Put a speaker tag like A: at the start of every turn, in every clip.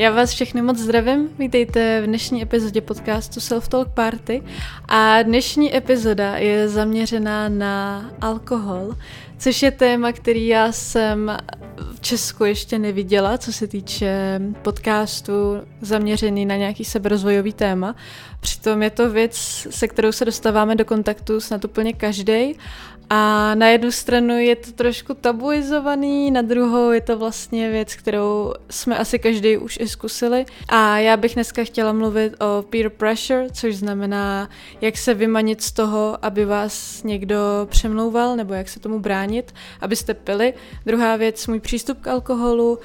A: Já vás všechny moc zdravím, vítejte v dnešní epizodě podcastu Self Talk Party. A dnešní epizoda je zaměřená na alkohol, což je téma, který já jsem v Česku ještě neviděla, co se týče podcastu zaměřený na nějaký seberozvojový téma. Přitom je to věc, se kterou se dostáváme do kontaktu snad úplně každý a na jednu stranu je to trošku tabuizovaný, na druhou je to vlastně věc, kterou jsme asi každý už i zkusili. A já bych dneska chtěla mluvit o peer pressure, což znamená, jak se vymanit z toho, aby vás někdo přemlouval, nebo jak se tomu bránit, abyste pili. Druhá věc, můj přístup k alkoholu,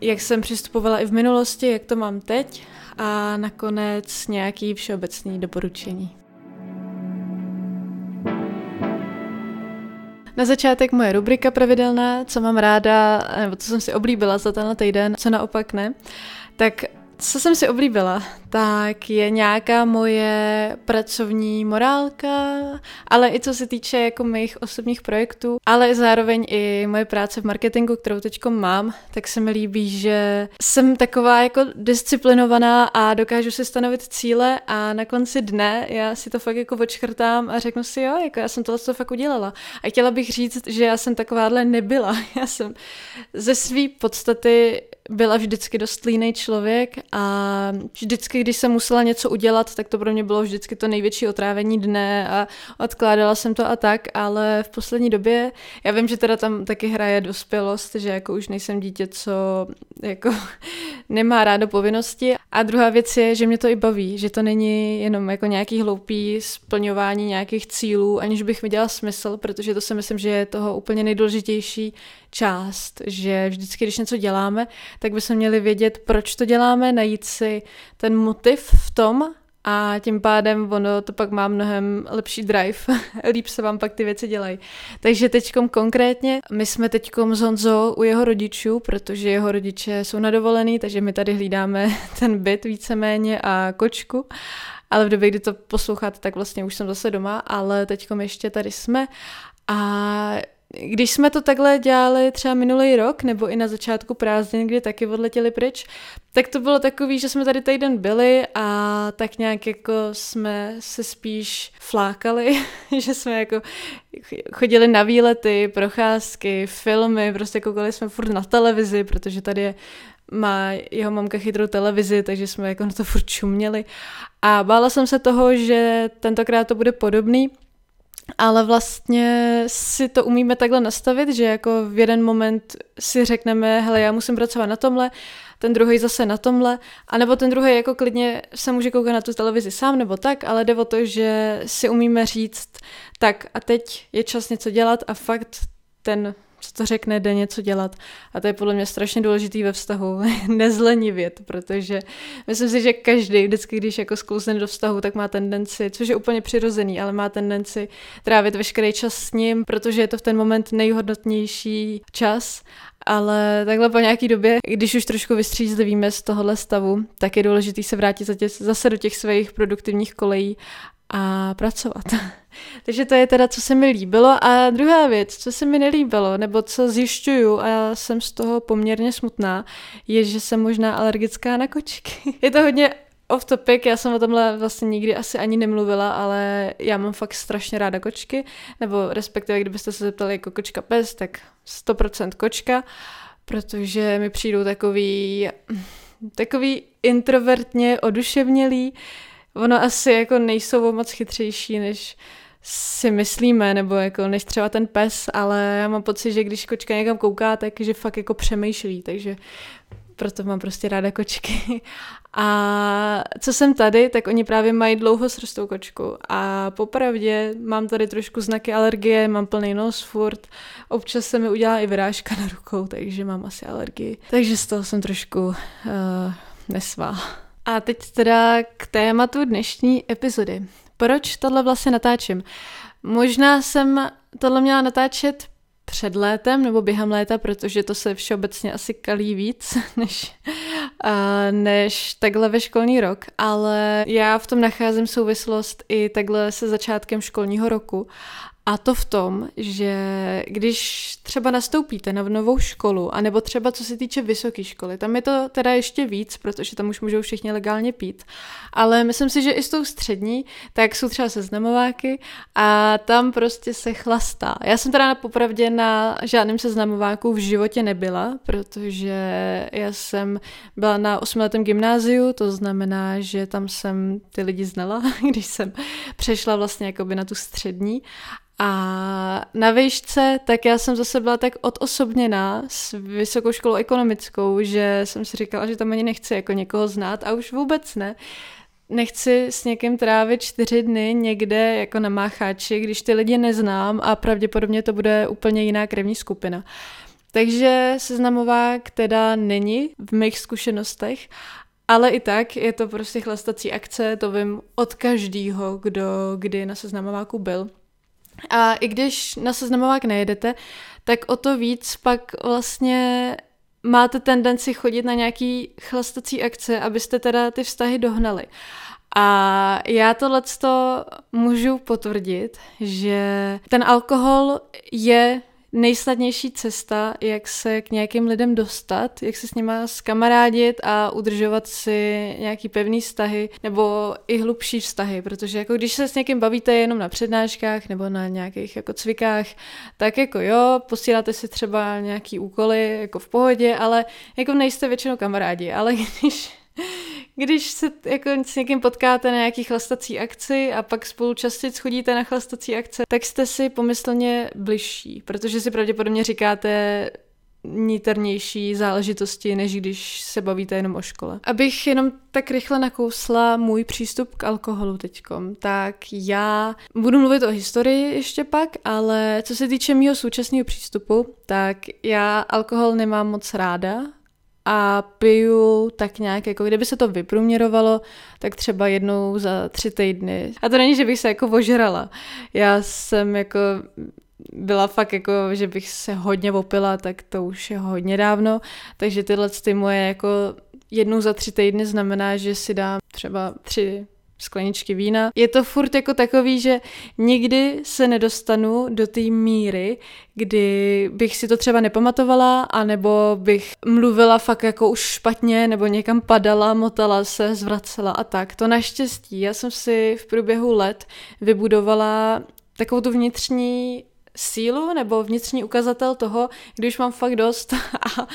A: jak jsem přistupovala i v minulosti, jak to mám teď. A nakonec nějaký všeobecný doporučení. Na začátek moje rubrika pravidelná, co mám ráda, nebo co jsem si oblíbila za tenhle týden, co naopak ne. Tak co jsem si oblíbila, tak je nějaká moje pracovní morálka, ale i co se týče jako mých osobních projektů, ale zároveň i moje práce v marketingu, kterou teď mám, tak se mi líbí, že jsem taková jako disciplinovaná a dokážu si stanovit cíle a na konci dne já si to fakt jako odškrtám a řeknu si, jo, jako já jsem tohle to fakt udělala. A chtěla bych říct, že já jsem takováhle nebyla. Já jsem ze své podstaty byla vždycky dost línej člověk a vždycky, když jsem musela něco udělat, tak to pro mě bylo vždycky to největší otrávení dne a odkládala jsem to a tak, ale v poslední době, já vím, že teda tam taky hraje dospělost, že jako už nejsem dítě, co jako nemá rádo povinnosti. A druhá věc je, že mě to i baví, že to není jenom jako nějaký hloupý splňování nějakých cílů, aniž bych mi dělal smysl, protože to si myslím, že je toho úplně nejdůležitější část, že vždycky, když něco děláme, tak bychom měli vědět, proč to děláme, najít si ten motiv v tom a tím pádem ono to pak má mnohem lepší drive, líp se vám pak ty věci dělají. Takže teďkom konkrétně, my jsme teďkom s Honzo u jeho rodičů, protože jeho rodiče jsou na dovolený, takže my tady hlídáme ten byt víceméně a kočku. Ale v době, kdy to posloucháte, tak vlastně už jsem zase doma, ale teďkom ještě tady jsme a když jsme to takhle dělali třeba minulý rok, nebo i na začátku prázdnin, kdy taky odletěli pryč, tak to bylo takový, že jsme tady týden byli a tak nějak jako jsme se spíš flákali, že jsme jako chodili na výlety, procházky, filmy, prostě koukali jsme furt na televizi, protože tady je má jeho mamka chytrou televizi, takže jsme jako na to furt čuměli. A bála jsem se toho, že tentokrát to bude podobný, ale vlastně si to umíme takhle nastavit, že jako v jeden moment si řekneme, hele, já musím pracovat na tomhle, ten druhý zase na tomhle, anebo ten druhý jako klidně se může koukat na tu televizi sám nebo tak, ale jde o to, že si umíme říct, tak a teď je čas něco dělat a fakt ten co to řekne, jde něco dělat. A to je podle mě strašně důležitý ve vztahu, nezlenivět, protože myslím si, že každý vždycky, když jako sklouzne do vztahu, tak má tendenci, což je úplně přirozený, ale má tendenci trávit veškerý čas s ním, protože je to v ten moment nejhodnotnější čas ale takhle po nějaký době, když už trošku vystřízlivíme z tohohle stavu, tak je důležité se vrátit zase do těch svých produktivních kolejí a pracovat. Takže to je teda, co se mi líbilo. A druhá věc, co se mi nelíbilo, nebo co zjišťuju a já jsem z toho poměrně smutná, je, že jsem možná alergická na kočky. je to hodně off topic, já jsem o tomhle vlastně nikdy asi ani nemluvila, ale já mám fakt strašně ráda kočky, nebo respektive kdybyste se zeptali jako kočka pes, tak 100% kočka, protože mi přijdou takový, takový introvertně oduševnělý, ono asi jako nejsou moc chytřejší, než si myslíme, nebo jako než třeba ten pes, ale já mám pocit, že když kočka někam kouká, tak že fakt jako přemýšlí, takže proto mám prostě ráda kočky. A co jsem tady, tak oni právě mají dlouho srstou kočku a popravdě mám tady trošku znaky alergie, mám plný nos furt, občas se mi udělá i vyrážka na rukou, takže mám asi alergii. Takže z toho jsem trošku uh, nesvá. A teď teda k tématu dnešní epizody. Proč tohle vlastně natáčím? Možná jsem tohle měla natáčet před létem nebo během léta, protože to se všeobecně asi kalí víc než, než takhle ve školní rok, ale já v tom nacházím souvislost i takhle se začátkem školního roku A to v tom, že když třeba nastoupíte na novou školu, anebo třeba co se týče vysoké školy, tam je to teda ještě víc, protože tam už můžou všichni legálně pít, ale myslím si, že i s tou střední, tak jsou třeba seznamováky a tam prostě se chlastá. Já jsem teda popravdě na žádném seznamováku v životě nebyla, protože já jsem byla na osmiletém gymnáziu, to znamená, že tam jsem ty lidi znala, když jsem přešla vlastně jakoby na tu střední a na výšce, tak já jsem zase byla tak odosobněná s vysokou školou ekonomickou, že jsem si říkala, že tam ani nechci jako někoho znát a už vůbec ne. Nechci s někým trávit čtyři dny někde jako na mácháči, když ty lidi neznám a pravděpodobně to bude úplně jiná krevní skupina. Takže seznamovák teda není v mých zkušenostech, ale i tak je to prostě chlastací akce, to vím od každého, kdo kdy na seznamováku byl. A i když na seznamovák nejedete, tak o to víc pak vlastně máte tendenci chodit na nějaký chlastací akce, abyste teda ty vztahy dohnali. A já tohle můžu potvrdit, že ten alkohol je nejsnadnější cesta, jak se k nějakým lidem dostat, jak se s nima skamarádit a udržovat si nějaký pevný vztahy nebo i hlubší vztahy, protože jako když se s někým bavíte jenom na přednáškách nebo na nějakých jako cvikách, tak jako jo, posíláte si třeba nějaký úkoly jako v pohodě, ale jako nejste většinou kamarádi, ale když když se jako s někým potkáte na nějaký chlastací akci a pak spolu častěji chodíte na chlastací akce, tak jste si pomyslně bližší, protože si pravděpodobně říkáte níternější záležitosti, než když se bavíte jenom o škole. Abych jenom tak rychle nakousla můj přístup k alkoholu teďkom, tak já budu mluvit o historii ještě pak, ale co se týče mého současného přístupu, tak já alkohol nemám moc ráda, a piju tak nějak, jako kdyby se to vyprůměrovalo, tak třeba jednou za tři týdny. A to není, že bych se jako ožrala. Já jsem jako byla fakt jako, že bych se hodně opila, tak to už je hodně dávno, takže tyhle ty moje jako jednou za tři týdny znamená, že si dám třeba tři skleničky vína. Je to furt jako takový, že nikdy se nedostanu do té míry, kdy bych si to třeba nepamatovala, anebo bych mluvila fakt jako už špatně, nebo někam padala, motala se, zvracela a tak. To naštěstí. Já jsem si v průběhu let vybudovala takovou tu vnitřní sílu nebo vnitřní ukazatel toho, když mám fakt dost a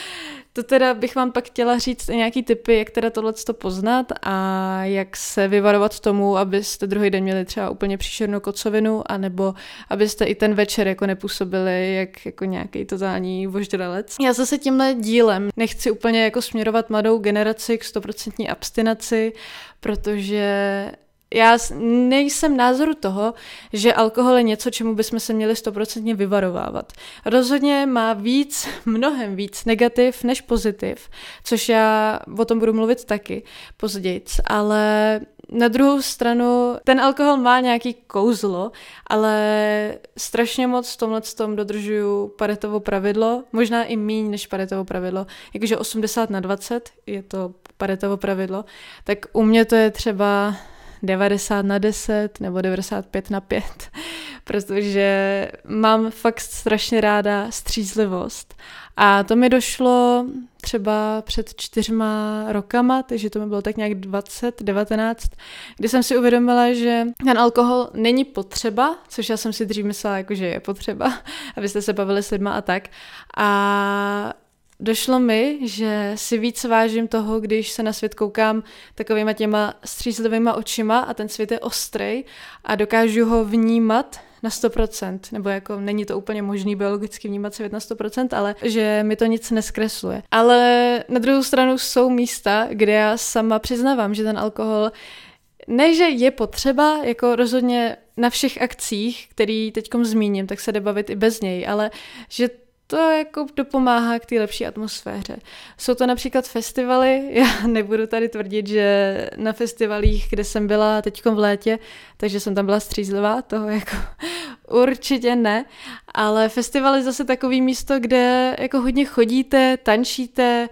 A: to teda bych vám pak chtěla říct nějaký typy, jak teda tohle poznat a jak se vyvarovat tomu, abyste druhý den měli třeba úplně příšernou kocovinu, anebo abyste i ten večer jako nepůsobili jak jako nějaký totální voždralec. Já zase tímhle dílem nechci úplně jako směrovat mladou generaci k 100% abstinaci, protože já nejsem názoru toho, že alkohol je něco, čemu bychom se měli stoprocentně vyvarovávat. Rozhodně má víc, mnohem víc negativ než pozitiv, což já o tom budu mluvit taky později, ale na druhou stranu ten alkohol má nějaký kouzlo, ale strašně moc v tomhle tom dodržuju paretovo pravidlo, možná i míň než paretovo pravidlo, jakože 80 na 20 je to paretovo pravidlo, tak u mě to je třeba 90 na 10 nebo 95 na 5, protože mám fakt strašně ráda střízlivost. A to mi došlo třeba před čtyřma rokama, takže to mi bylo tak nějak 20, 19, kdy jsem si uvědomila, že ten alkohol není potřeba, což já jsem si dřív myslela, jako, že je potřeba, abyste se bavili s lidma a tak. A došlo mi, že si víc vážím toho, když se na svět koukám takovýma těma střízlivýma očima a ten svět je ostrý a dokážu ho vnímat na 100%, nebo jako není to úplně možný biologicky vnímat svět na 100%, ale že mi to nic neskresluje. Ale na druhou stranu jsou místa, kde já sama přiznávám, že ten alkohol ne, že je potřeba, jako rozhodně na všech akcích, který teďkom zmíním, tak se jde bavit i bez něj, ale že to jako dopomáhá k té lepší atmosféře. Jsou to například festivaly, já nebudu tady tvrdit, že na festivalích, kde jsem byla teď v létě, takže jsem tam byla střízlivá, toho jako určitě ne, ale festival je zase takový místo, kde jako hodně chodíte, tančíte,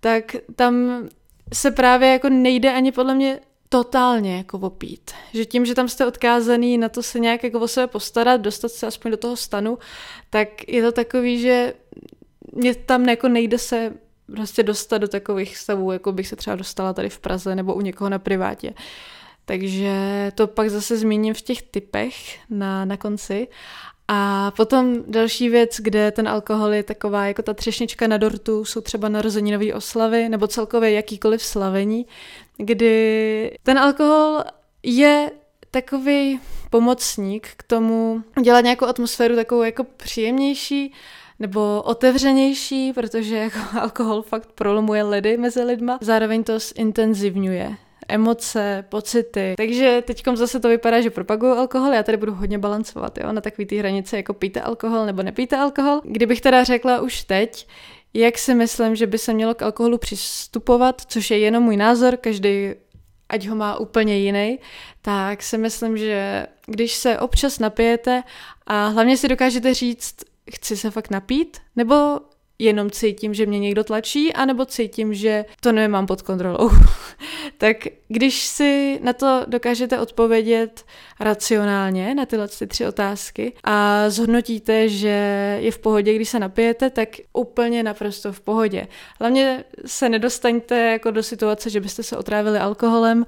A: tak tam se právě jako nejde ani podle mě totálně jako opít. Že tím, že tam jste odkázaný na to se nějak jako o sebe postarat, dostat se aspoň do toho stanu, tak je to takový, že mě tam jako nejde se prostě dostat do takových stavů, jako bych se třeba dostala tady v Praze nebo u někoho na privátě. Takže to pak zase zmíním v těch typech na, na konci. A potom další věc, kde ten alkohol je taková jako ta třešnička na dortu, jsou třeba narozeninové oslavy nebo celkově jakýkoliv slavení, kdy ten alkohol je takový pomocník k tomu dělat nějakou atmosféru takovou jako příjemnější, nebo otevřenější, protože jako alkohol fakt prolomuje ledy mezi lidma. Zároveň to zintenzivňuje emoce, pocity. Takže teď zase to vypadá, že propaguju alkohol, já tady budu hodně balancovat, jo, na takový ty hranice, jako píte alkohol nebo nepíte alkohol. Kdybych teda řekla už teď, jak si myslím, že by se mělo k alkoholu přistupovat, což je jenom můj názor, každý ať ho má úplně jiný, tak si myslím, že když se občas napijete a hlavně si dokážete říct, chci se fakt napít, nebo jenom cítím, že mě někdo tlačí, anebo cítím, že to nemám pod kontrolou. tak když si na to dokážete odpovědět racionálně, na tyhle ty tři otázky a zhodnotíte, že je v pohodě, když se napijete, tak úplně naprosto v pohodě. Hlavně se nedostaňte jako do situace, že byste se otrávili alkoholem,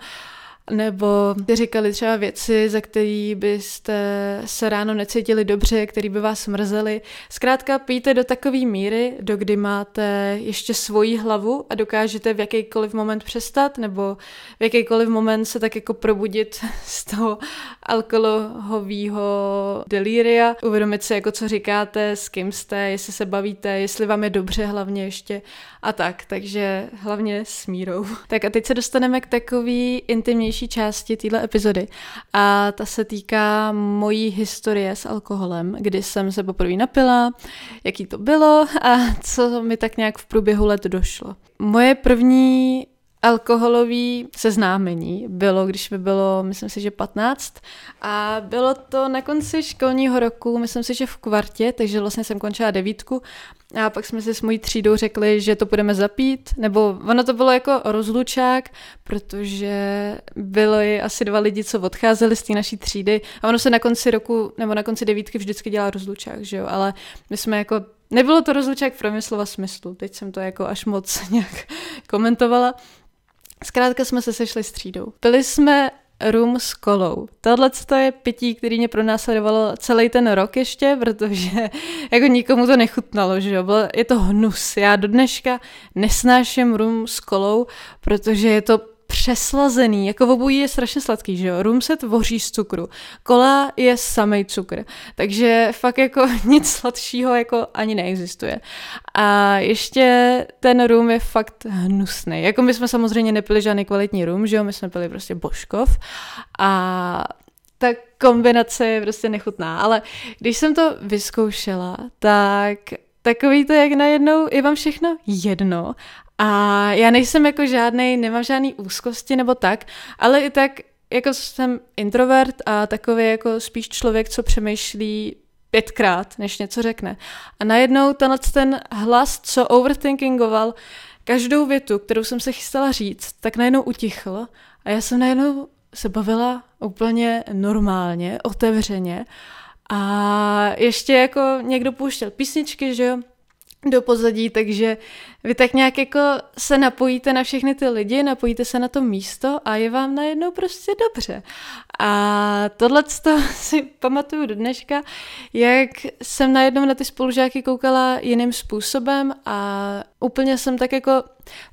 A: nebo říkali třeba věci, za které byste se ráno necítili dobře, které by vás mrzely. Zkrátka pijte do takové míry, do kdy máte ještě svoji hlavu a dokážete v jakýkoliv moment přestat, nebo v jakýkoliv moment se tak jako probudit z toho alkoholového delíria, uvědomit si, jako co říkáte, s kým jste, jestli se bavíte, jestli vám je dobře hlavně ještě a tak, takže hlavně s mírou. Tak a teď se dostaneme k takový intimnější části téhle epizody a ta se týká mojí historie s alkoholem, kdy jsem se poprvé napila, jaký to bylo a co mi tak nějak v průběhu let došlo. Moje první alkoholový seznámení bylo, když mi bylo, myslím si, že 15 a bylo to na konci školního roku, myslím si, že v kvartě, takže vlastně jsem končila devítku. A pak jsme si s mojí třídou řekli, že to budeme zapít, nebo ono to bylo jako rozlučák, protože byly asi dva lidi, co odcházeli z té naší třídy. A ono se na konci roku, nebo na konci devítky vždycky dělá rozlučák, že jo, ale my jsme jako Nebylo to rozlučák v promyslova smyslu, teď jsem to jako až moc nějak komentovala, Zkrátka jsme se sešli s třídou. Byli jsme rum s kolou. Tohle je pití, který mě pronásledovalo celý ten rok ještě, protože jako nikomu to nechutnalo, že jo. Bylo, je to hnus. Já do dneška nesnáším rum s kolou, protože je to přeslazený, jako obojí je strašně sladký, že jo, rum se tvoří z cukru, kola je samej cukr, takže fakt jako nic sladšího jako ani neexistuje. A ještě ten rum je fakt hnusný, jako my jsme samozřejmě nepili žádný kvalitní rum, že jo, my jsme pili prostě boškov a ta kombinace je prostě nechutná, ale když jsem to vyzkoušela, tak takový to, jak najednou je vám všechno jedno a já nejsem jako žádný, nemám žádný úzkosti nebo tak, ale i tak jako jsem introvert a takový jako spíš člověk, co přemýšlí pětkrát, než něco řekne. A najednou tenhle ten hlas, co overthinkingoval každou větu, kterou jsem se chystala říct, tak najednou utichl a já jsem najednou se bavila úplně normálně, otevřeně a ještě jako někdo pouštěl písničky, že jo, do pozadí, takže vy tak nějak jako se napojíte na všechny ty lidi, napojíte se na to místo a je vám najednou prostě dobře. A tohle si pamatuju do dneška, jak jsem najednou na ty spolužáky koukala jiným způsobem a úplně jsem tak jako,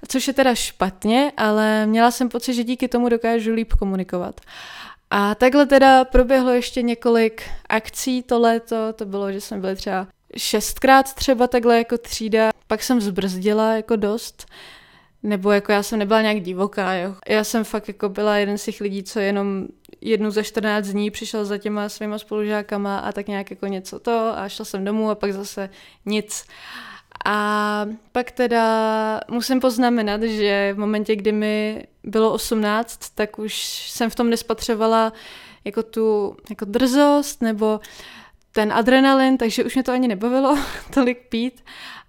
A: což je teda špatně, ale měla jsem pocit, že díky tomu dokážu líp komunikovat. A takhle teda proběhlo ještě několik akcí to léto, to bylo, že jsme byli třeba šestkrát třeba takhle jako třída, pak jsem zbrzdila jako dost, nebo jako já jsem nebyla nějak divoká, jo. Já jsem fakt jako byla jeden z těch lidí, co jenom jednu za 14 dní přišel za těma svýma spolužákama a tak nějak jako něco to a šla jsem domů a pak zase nic. A pak teda musím poznamenat, že v momentě, kdy mi bylo 18, tak už jsem v tom nespatřovala jako tu jako drzost nebo ten adrenalin, takže už mě to ani nebavilo tolik pít.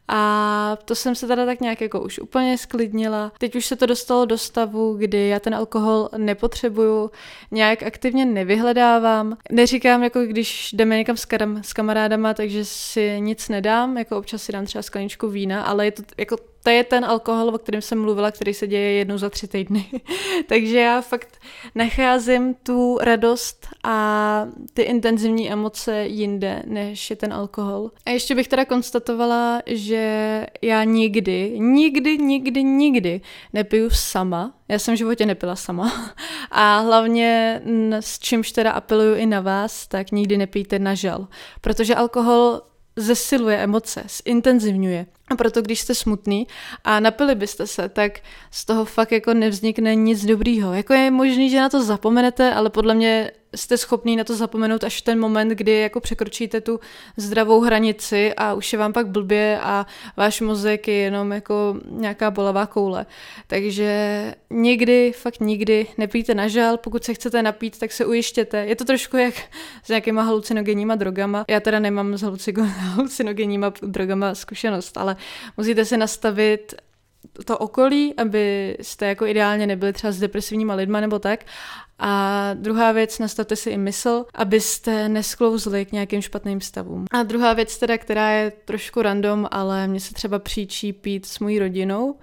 A: A to jsem se teda tak nějak jako už úplně sklidnila. Teď už se to dostalo do stavu, kdy já ten alkohol nepotřebuju, nějak aktivně nevyhledávám. Neříkám, jako když jdeme někam s, kam, s kamarádama, takže si nic nedám, jako občas si dám třeba skleničku vína, ale je to jako to je ten alkohol, o kterém jsem mluvila, který se děje jednou za tři týdny. Takže já fakt nacházím tu radost a ty intenzivní emoce jinde, než je ten alkohol. A ještě bych teda konstatovala, že já nikdy, nikdy, nikdy, nikdy nepiju sama. Já jsem v životě nepila sama. A hlavně s čímž teda apeluju i na vás, tak nikdy nepijte na žal. Protože alkohol zesiluje emoce, zintenzivňuje. A proto, když jste smutný a napili byste se, tak z toho fakt jako nevznikne nic dobrýho. Jako je možný, že na to zapomenete, ale podle mě jste schopný na to zapomenout až v ten moment, kdy jako překročíte tu zdravou hranici a už je vám pak blbě a váš mozek je jenom jako nějaká bolavá koule. Takže nikdy, fakt nikdy nepijte na žal, pokud se chcete napít, tak se ujištěte. Je to trošku jak s nějakýma halucinogenníma drogama. Já teda nemám s halucinogenníma drogama zkušenost, ale musíte si nastavit to okolí, aby jste jako ideálně nebyli třeba s depresivníma lidma nebo tak. A druhá věc, nastavte si i mysl, abyste nesklouzli k nějakým špatným stavům. A druhá věc teda, která je trošku random, ale mě se třeba příčí pít s mojí rodinou.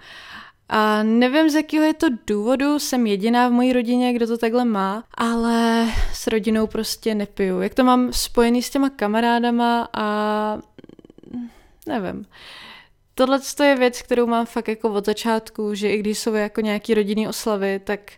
A: A nevím, z jakého je to důvodu, jsem jediná v mojí rodině, kdo to takhle má, ale s rodinou prostě nepiju. Jak to mám spojený s těma kamarádama a nevím. Tohle je věc, kterou mám fakt jako od začátku, že i když jsou jako nějaký rodinný oslavy, tak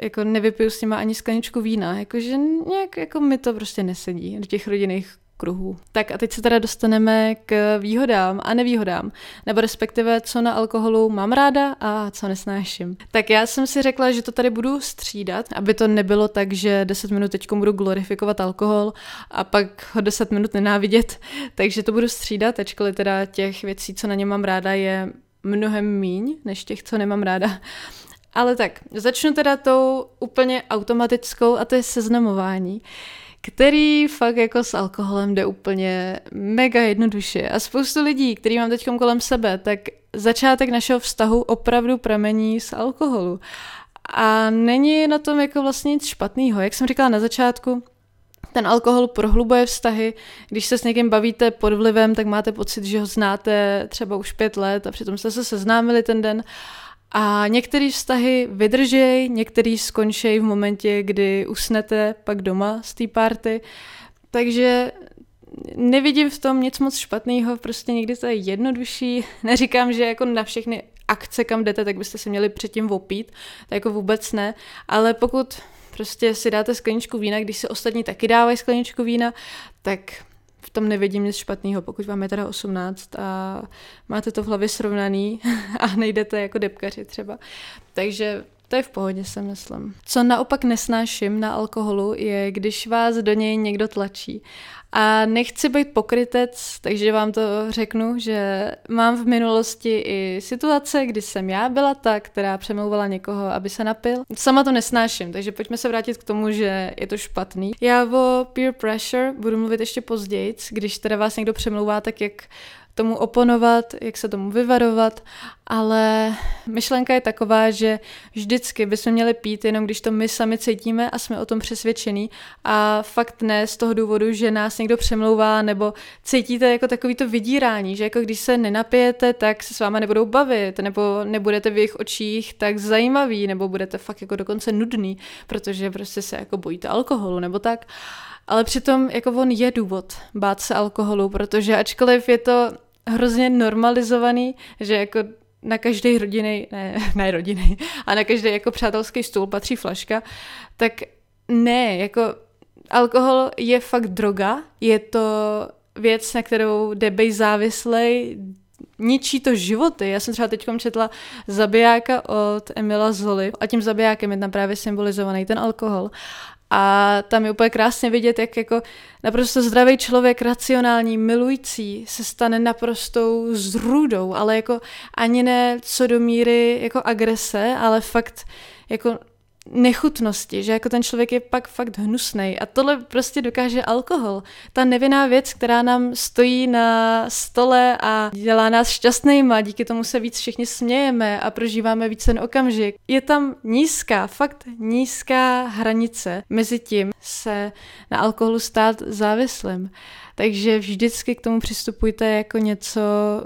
A: jako nevypiju s nima ani skleničku vína, jakože nějak jako mi to prostě nesedí do těch rodinných kruhů. Tak a teď se teda dostaneme k výhodám a nevýhodám, nebo respektive co na alkoholu mám ráda a co nesnáším. Tak já jsem si řekla, že to tady budu střídat, aby to nebylo tak, že 10 minut teď budu glorifikovat alkohol a pak ho 10 minut nenávidět, takže to budu střídat, ačkoliv teda těch věcí, co na ně mám ráda, je mnohem míň, než těch, co nemám ráda. Ale tak, začnu teda tou úplně automatickou a to je seznamování který fakt jako s alkoholem jde úplně mega jednoduše. A spoustu lidí, který mám teď kolem sebe, tak začátek našeho vztahu opravdu pramení z alkoholu. A není na tom jako vlastně nic špatného. Jak jsem říkala na začátku, ten alkohol prohlubuje vztahy. Když se s někým bavíte pod vlivem, tak máte pocit, že ho znáte třeba už pět let a přitom jste se seznámili ten den. A některé vztahy vydržej, některý skončí v momentě, kdy usnete pak doma z té party. Takže nevidím v tom nic moc špatného, prostě někdy to je jednodušší. Neříkám, že jako na všechny akce, kam jdete, tak byste se měli předtím opít, to jako vůbec ne, ale pokud prostě si dáte skleničku vína, když si ostatní taky dávají skleničku vína, tak v tom nevidím nic špatného, pokud vám je teda 18 a máte to v hlavě srovnaný a nejdete jako depkaři třeba. Takže to je v pohodě, si myslím. Co naopak nesnáším na alkoholu, je, když vás do něj někdo tlačí. A nechci být pokrytec, takže vám to řeknu, že mám v minulosti i situace, kdy jsem já byla ta, která přemlouvala někoho, aby se napil. Sama to nesnáším, takže pojďme se vrátit k tomu, že je to špatný. Já o peer pressure budu mluvit ještě později, když teda vás někdo přemlouvá, tak jak tomu oponovat, jak se tomu vyvarovat, ale myšlenka je taková, že vždycky bychom měli pít jenom když to my sami cítíme a jsme o tom přesvědčení a fakt ne z toho důvodu, že nás někdo přemlouvá nebo cítíte jako takový to vydírání, že jako když se nenapijete, tak se s váma nebudou bavit nebo nebudete v jejich očích tak zajímavý nebo budete fakt jako dokonce nudný, protože prostě se jako bojíte alkoholu nebo tak. Ale přitom jako on je důvod bát se alkoholu, protože ačkoliv je to hrozně normalizovaný, že jako na každý rodiny, ne, ne rodiny, a na každý jako přátelský stůl patří flaška, tak ne, jako alkohol je fakt droga, je to věc, na kterou jde být závislej, ničí to životy. Já jsem třeba teď četla zabijáka od Emila Zoly a tím zabijákem je tam právě symbolizovaný ten alkohol. A tam je úplně krásně vidět, jak jako naprosto zdravý člověk, racionální, milující, se stane naprostou zrůdou, ale jako ani ne co do míry jako agrese, ale fakt jako nechutnosti, že jako ten člověk je pak fakt hnusný. A tohle prostě dokáže alkohol. Ta nevinná věc, která nám stojí na stole a dělá nás šťastnýma, díky tomu se víc všichni smějeme a prožíváme víc ten okamžik. Je tam nízká, fakt nízká hranice mezi tím se na alkoholu stát závislým. Takže vždycky k tomu přistupujte jako něco,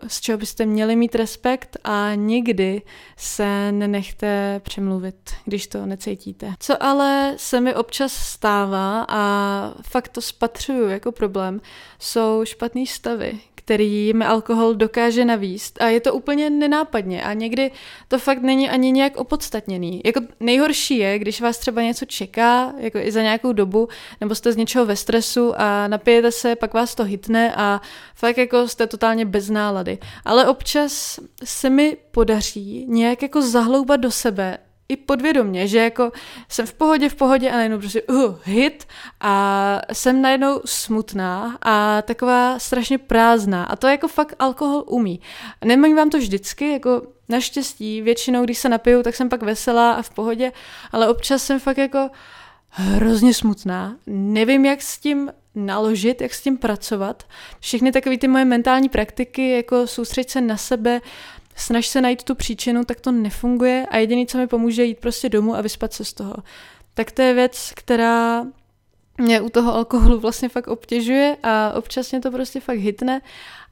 A: z čeho byste měli mít respekt a nikdy se nenechte přemluvit, když to necítíte. Co ale se mi občas stává a fakt to spatřuju jako problém, jsou špatný stavy, který mi alkohol dokáže navíst a je to úplně nenápadně a někdy to fakt není ani nějak opodstatněný. Jako nejhorší je, když vás třeba něco čeká, jako i za nějakou dobu, nebo jste z něčeho ve stresu a napijete se, pak vás to hitne a fakt jako jste totálně bez nálady. Ale občas se mi podaří nějak jako zahloubat do sebe i podvědomně, že jako jsem v pohodě, v pohodě a najednou prostě uh, hit a jsem najednou smutná a taková strašně prázdná a to jako fakt alkohol umí. Nemají vám to vždycky, jako naštěstí většinou, když se napiju, tak jsem pak veselá a v pohodě, ale občas jsem fakt jako hrozně smutná. Nevím, jak s tím naložit, jak s tím pracovat. Všechny takové ty moje mentální praktiky, jako soustředit se na sebe, snaž se najít tu příčinu, tak to nefunguje a jediný, co mi pomůže, jít prostě domů a vyspat se z toho. Tak to je věc, která mě u toho alkoholu vlastně fakt obtěžuje a občas mě to prostě fakt hitne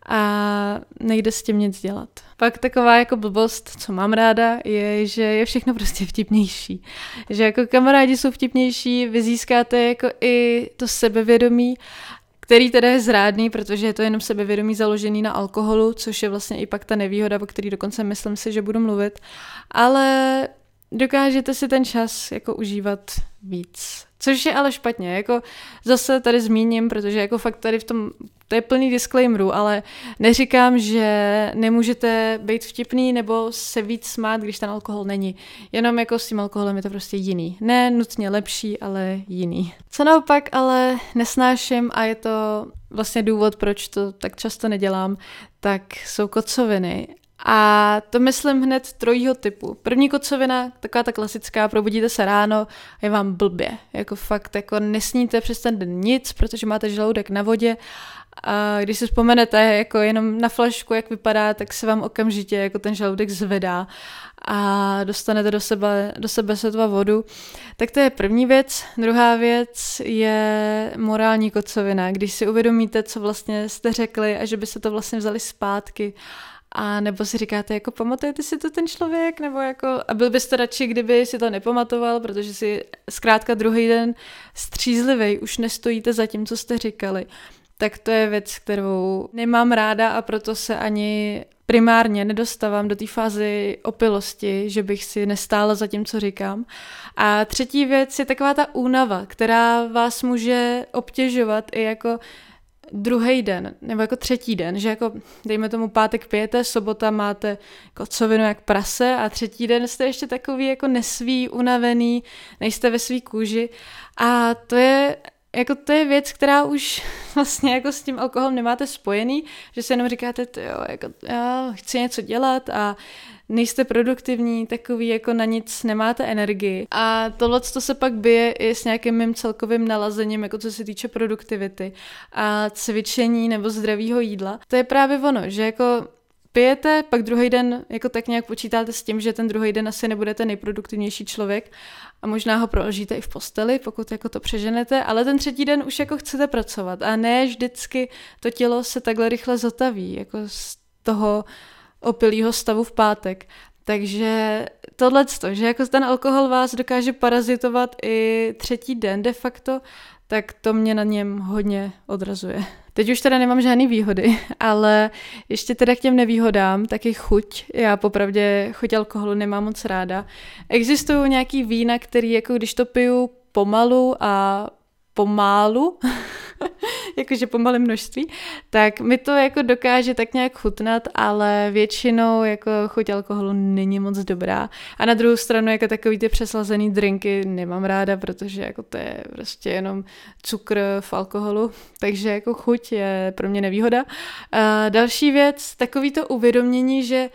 A: a nejde s tím nic dělat. Pak taková jako blbost, co mám ráda, je, že je všechno prostě vtipnější. Že jako kamarádi jsou vtipnější, vy získáte jako i to sebevědomí který teda je zrádný, protože je to jenom sebevědomí založený na alkoholu, což je vlastně i pak ta nevýhoda, o který dokonce myslím si, že budu mluvit. Ale dokážete si ten čas jako užívat víc. Což je ale špatně, jako zase tady zmíním, protože jako fakt tady v tom, to je plný disclaimeru, ale neříkám, že nemůžete být vtipný nebo se víc smát, když ten alkohol není. Jenom jako s tím alkoholem je to prostě jiný. Ne nutně lepší, ale jiný. Co naopak ale nesnáším a je to vlastně důvod, proč to tak často nedělám, tak jsou kocoviny a to myslím hned trojího typu. První kocovina, taková ta klasická, probudíte se ráno a je vám blbě. Jako fakt, jako nesníte přes ten den nic, protože máte žaludek na vodě a když si vzpomenete jako jenom na flašku, jak vypadá, tak se vám okamžitě jako ten žaludek zvedá a dostanete do sebe, do sebe světla vodu. Tak to je první věc. Druhá věc je morální kocovina. Když si uvědomíte, co vlastně jste řekli a že by se to vlastně vzali zpátky a nebo si říkáte, jako pamatujete si to ten člověk, nebo jako, a byl byste radši, kdyby si to nepamatoval, protože si zkrátka druhý den střízlivý, už nestojíte za tím, co jste říkali. Tak to je věc, kterou nemám ráda a proto se ani primárně nedostávám do té fázy opilosti, že bych si nestála za tím, co říkám. A třetí věc je taková ta únava, která vás může obtěžovat i jako druhý den, nebo jako třetí den, že jako dejme tomu pátek pijete, sobota máte kocovinu jak prase a třetí den jste ještě takový jako nesví, unavený, nejste ve svý kůži. A to je jako to je věc, která už vlastně jako s tím alkoholem nemáte spojený, že se jenom říkáte, jo, jako, já chci něco dělat a nejste produktivní, takový jako na nic nemáte energii. A tohle to se pak bije i s nějakým mým celkovým nalazením, jako co se týče produktivity a cvičení nebo zdravého jídla. To je právě ono, že jako pijete, pak druhý den jako tak nějak počítáte s tím, že ten druhý den asi nebudete nejproduktivnější člověk a možná ho prožijete i v posteli, pokud jako to přeženete, ale ten třetí den už jako chcete pracovat a ne vždycky to tělo se takhle rychle zotaví, jako z toho opilého stavu v pátek. Takže tohle, že jako ten alkohol vás dokáže parazitovat i třetí den de facto, tak to mě na něm hodně odrazuje. Teď už teda nemám žádný výhody, ale ještě teda k těm nevýhodám, taky chuť. Já popravdě chuť alkoholu nemám moc ráda. Existují nějaký vína, který jako když to piju pomalu a pomálu, jakože pomalé množství, tak mi to jako dokáže tak nějak chutnat, ale většinou jako chuť alkoholu není moc dobrá. A na druhou stranu jako takový ty přeslazený drinky nemám ráda, protože jako to je prostě jenom cukr v alkoholu, takže jako chuť je pro mě nevýhoda. A další věc, takový to uvědomění, že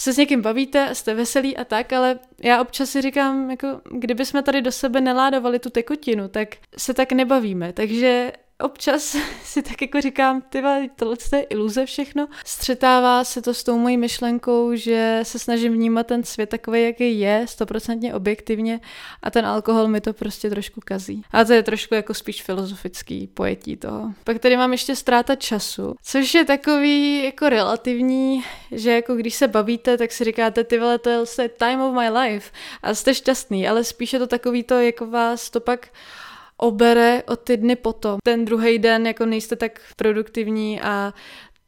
A: se s někým bavíte, jste veselí a tak, ale já občas si říkám, jako kdyby jsme tady do sebe neládovali tu tekutinu, tak se tak nebavíme. Takže občas si tak jako říkám, ty tohle je iluze všechno. Střetává se to s tou mojí myšlenkou, že se snažím vnímat ten svět takový, jaký je, stoprocentně objektivně a ten alkohol mi to prostě trošku kazí. A to je trošku jako spíš filozofický pojetí toho. Pak tady mám ještě ztráta času, což je takový jako relativní, že jako když se bavíte, tak si říkáte, ty vole, to je time of my life a jste šťastný, ale spíš je to takový to, jako vás to pak obere o ty dny potom. Ten druhý den jako nejste tak produktivní a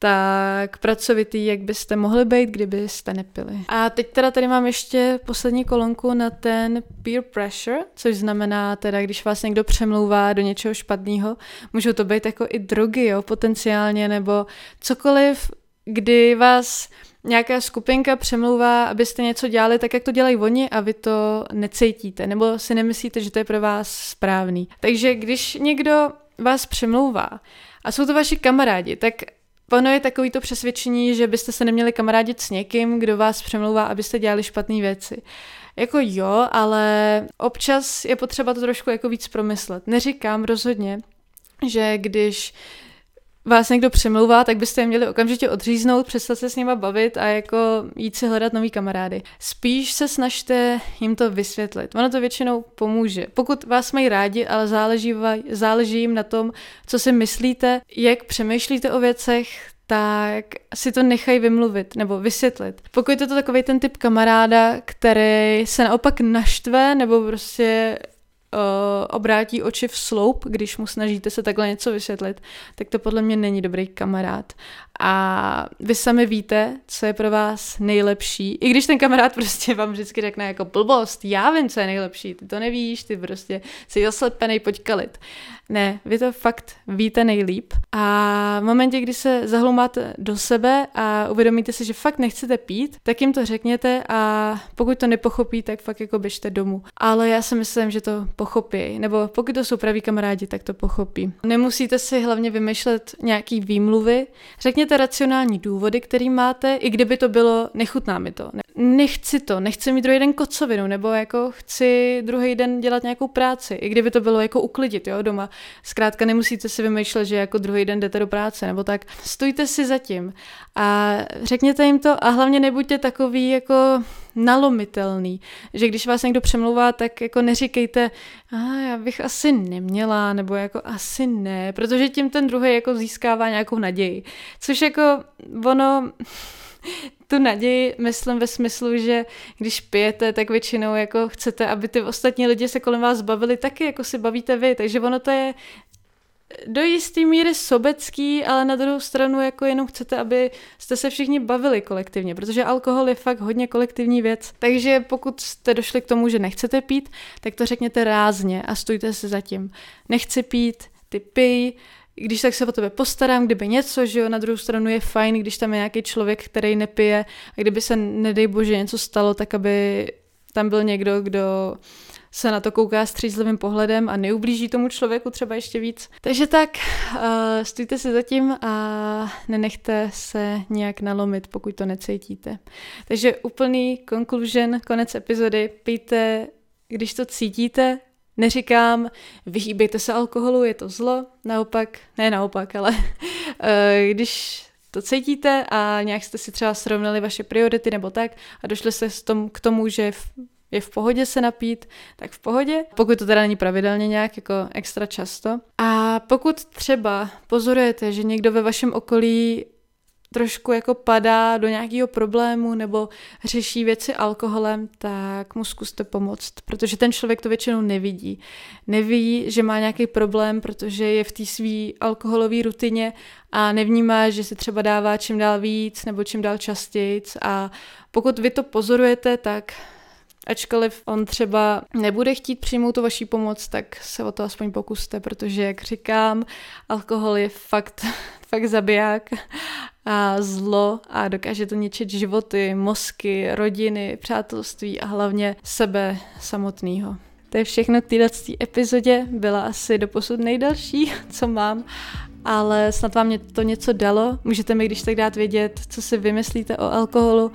A: tak pracovitý, jak byste mohli být, kdybyste nepili. A teď teda tady mám ještě poslední kolonku na ten peer pressure, což znamená teda, když vás někdo přemlouvá do něčeho špatného, můžou to být jako i drogy, jo, potenciálně, nebo cokoliv, kdy vás nějaká skupinka přemlouvá, abyste něco dělali tak, jak to dělají oni a vy to necítíte, nebo si nemyslíte, že to je pro vás správný. Takže když někdo vás přemlouvá a jsou to vaši kamarádi, tak Ono je takový to přesvědčení, že byste se neměli kamarádit s někým, kdo vás přemlouvá, abyste dělali špatné věci. Jako jo, ale občas je potřeba to trošku jako víc promyslet. Neříkám rozhodně, že když vás někdo přemlouvá, tak byste je měli okamžitě odříznout, přestat se s nima bavit a jako jít si hledat nový kamarády. Spíš se snažte jim to vysvětlit. Ono to většinou pomůže. Pokud vás mají rádi, ale záleží, záleží jim na tom, co si myslíte, jak přemýšlíte o věcech, tak si to nechají vymluvit nebo vysvětlit. Pokud je to takový ten typ kamaráda, který se naopak naštve nebo prostě obrátí oči v sloup, když mu snažíte se takhle něco vysvětlit, tak to podle mě není dobrý kamarád. A vy sami víte, co je pro vás nejlepší. I když ten kamarád prostě vám vždycky řekne jako blbost, já vím, co je nejlepší, ty to nevíš, ty prostě jsi zaslepený, pojď kalit. Ne, vy to fakt víte nejlíp. A v momentě, kdy se zahlumáte do sebe a uvědomíte si, že fakt nechcete pít, tak jim to řekněte a pokud to nepochopí, tak fakt jako běžte domů. Ale já si myslím, že to pochopí. Nebo pokud to jsou praví kamarádi, tak to pochopí. Nemusíte si hlavně vymýšlet nějaký výmluvy. Řekněte racionální důvody, který máte, i kdyby to bylo nechutná mi to. Nechci to, nechci mít druhý den kocovinu, nebo jako chci druhý den dělat nějakou práci, i kdyby to bylo jako uklidit, jo, doma. Zkrátka nemusíte si vymýšlet, že jako druhý den jdete do práce, nebo tak. Stojte si zatím a řekněte jim to a hlavně nebuďte takový jako nalomitelný, že když vás někdo přemlouvá, tak jako neříkejte, a já bych asi neměla, nebo jako asi ne, protože tím ten druhý jako získává nějakou naději. Což jako ono tu naději myslím ve smyslu, že když pijete, tak většinou jako chcete, aby ty ostatní lidi se kolem vás bavili taky, jako si bavíte vy, takže ono to je do jistý míry sobecký, ale na druhou stranu jako jenom chcete, aby jste se všichni bavili kolektivně, protože alkohol je fakt hodně kolektivní věc. Takže pokud jste došli k tomu, že nechcete pít, tak to řekněte rázně a stůjte se zatím. Nechci pít, ty pij, když tak se o tebe postarám, kdyby něco, že jo, na druhou stranu je fajn, když tam je nějaký člověk, který nepije a kdyby se, nedej bože, něco stalo, tak aby tam byl někdo, kdo se na to kouká střízlivým pohledem a neublíží tomu člověku třeba ještě víc. Takže tak, uh, stůjte si zatím a nenechte se nějak nalomit, pokud to necítíte. Takže úplný conclusion, konec epizody, pijte, když to cítíte, Neříkám, vyhýbejte se alkoholu, je to zlo, naopak, ne naopak, ale eh, když to cítíte a nějak jste si třeba srovnali vaše priority nebo tak a došli jste k tomu, že je v pohodě se napít, tak v pohodě, pokud to teda není pravidelně nějak jako extra často. A pokud třeba pozorujete, že někdo ve vašem okolí trošku jako padá do nějakého problému nebo řeší věci alkoholem, tak mu zkuste pomoct, protože ten člověk to většinou nevidí. Neví, že má nějaký problém, protože je v té své alkoholové rutině a nevnímá, že si třeba dává čím dál víc nebo čím dál častěji. A pokud vy to pozorujete, tak Ačkoliv on třeba nebude chtít přijmout tu vaší pomoc, tak se o to aspoň pokuste, protože, jak říkám, alkohol je fakt, fakt zabiják a zlo a dokáže to ničit životy, mozky, rodiny, přátelství a hlavně sebe samotného. To je všechno k této epizodě, byla asi doposud nejdelší, co mám, ale snad vám to něco dalo. Můžete mi když tak dát vědět, co si vymyslíte o alkoholu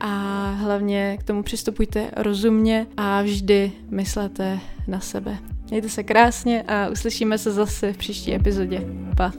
A: a hlavně k tomu přistupujte rozumně a vždy myslete na sebe. Mějte se krásně a uslyšíme se zase v příští epizodě. Pa!